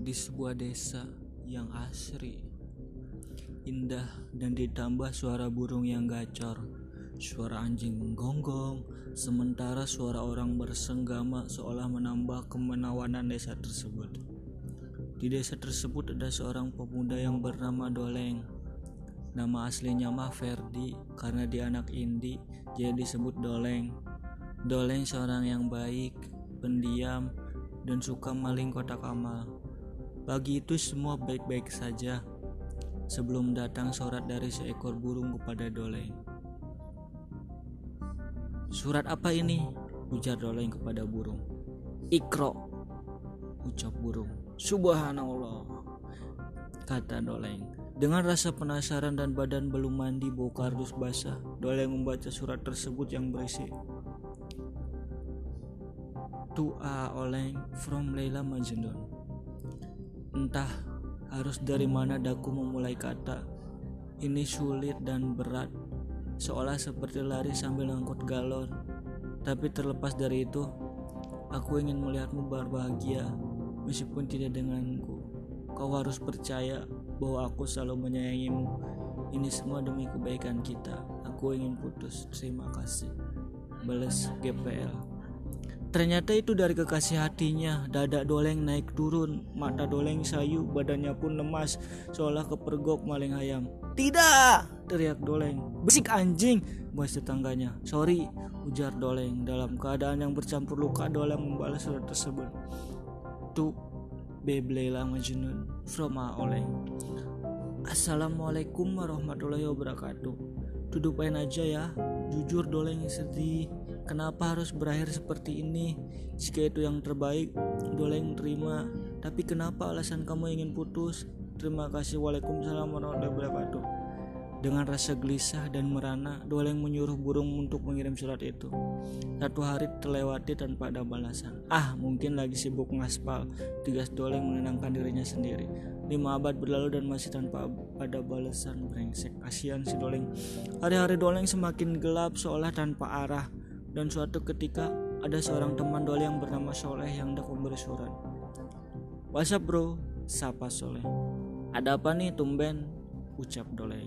di sebuah desa yang asri, indah dan ditambah suara burung yang gacor, suara anjing menggonggong, sementara suara orang bersenggama seolah menambah kemenawanan desa tersebut. Di desa tersebut ada seorang pemuda yang bernama Doleng. Nama aslinya mah Ferdi karena dia anak Indi, jadi disebut Doleng. Doleng seorang yang baik, pendiam, dan suka maling kotak amal. Pagi itu semua baik-baik saja sebelum datang surat dari seekor burung kepada Doleng. Surat apa ini? Ujar Doleng kepada burung. Ikro, ucap burung. Subhanallah, kata Doleng. Dengan rasa penasaran dan badan belum mandi bau kardus basah, Doleng membaca surat tersebut yang berisi To a Oleng from Leila Majnun. Entah harus dari mana daku memulai kata. Ini sulit dan berat, seolah seperti lari sambil ngangkut galon. Tapi terlepas dari itu, aku ingin melihatmu berbahagia meskipun tidak denganku. Kau harus percaya bahwa aku selalu menyayangimu. Ini semua demi kebaikan kita. Aku ingin putus. Terima kasih. Balas GPL. Ternyata itu dari kekasih hatinya. Dada doleng naik turun, mata doleng sayu, badannya pun lemas, seolah kepergok maling ayam. Tidak, teriak doleng. Besik anjing, buas tetangganya. Sorry, ujar doleng. Dalam keadaan yang bercampur luka, doleng membalas surat tersebut. Tu Beblela Majnun from Oleng. Assalamualaikum warahmatullahi wabarakatuh. Tudupain aja ya, jujur doleng sedih Kenapa harus berakhir seperti ini? Jika itu yang terbaik, Doleng terima. Tapi kenapa alasan kamu ingin putus? Terima kasih. Waalaikumsalam warahmatullahi wabarakatuh. Dengan rasa gelisah dan merana, Doleng menyuruh burung untuk mengirim surat itu. Satu hari terlewati tanpa ada balasan. Ah, mungkin lagi sibuk ngaspal. Tigas Doleng menenangkan dirinya sendiri. Lima abad berlalu dan masih tanpa ada balasan brengsek. Kasihan si Doleng. Hari-hari Doleng semakin gelap seolah tanpa arah. Dan suatu ketika ada seorang teman Dole yang bernama Soleh yang hendak memberi surat. WhatsApp bro, sapa Soleh. Ada apa nih tumben? Ucap Dole.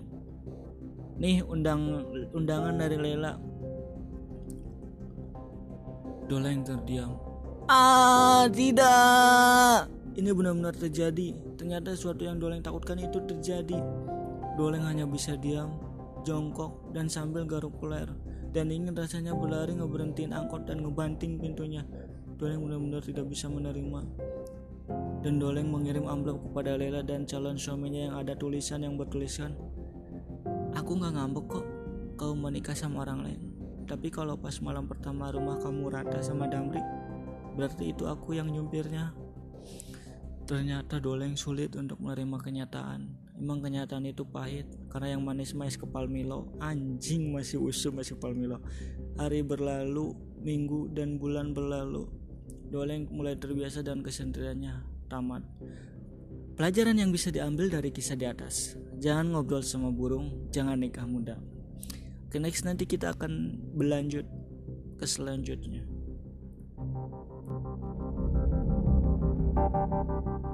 Nih undang undangan dari Lela. Dole yang terdiam. Ah tidak. Ini benar-benar terjadi. Ternyata sesuatu yang Doleng takutkan itu terjadi. Doleng hanya bisa diam, jongkok, dan sambil garuk kuler dan ingin rasanya berlari ngeberhentiin angkot dan ngebanting pintunya. Doleng benar-benar tidak bisa menerima. Dan Doleng mengirim amplop kepada Lela dan calon suaminya yang ada tulisan yang bertuliskan Aku nggak ngambek kok kau menikah sama orang lain. Tapi kalau pas malam pertama rumah kamu rata sama Damri, berarti itu aku yang nyumpirnya. Ternyata Doleng sulit untuk menerima kenyataan Emang kenyataan itu pahit karena yang manis-manis kepal Milo anjing masih usum masih kepal Milo. Hari berlalu, minggu dan bulan berlalu. Doleng mulai terbiasa dan kesendiriannya tamat. Pelajaran yang bisa diambil dari kisah di atas. Jangan ngobrol sama burung, jangan nikah muda. Oke, next nanti kita akan berlanjut ke selanjutnya. thank you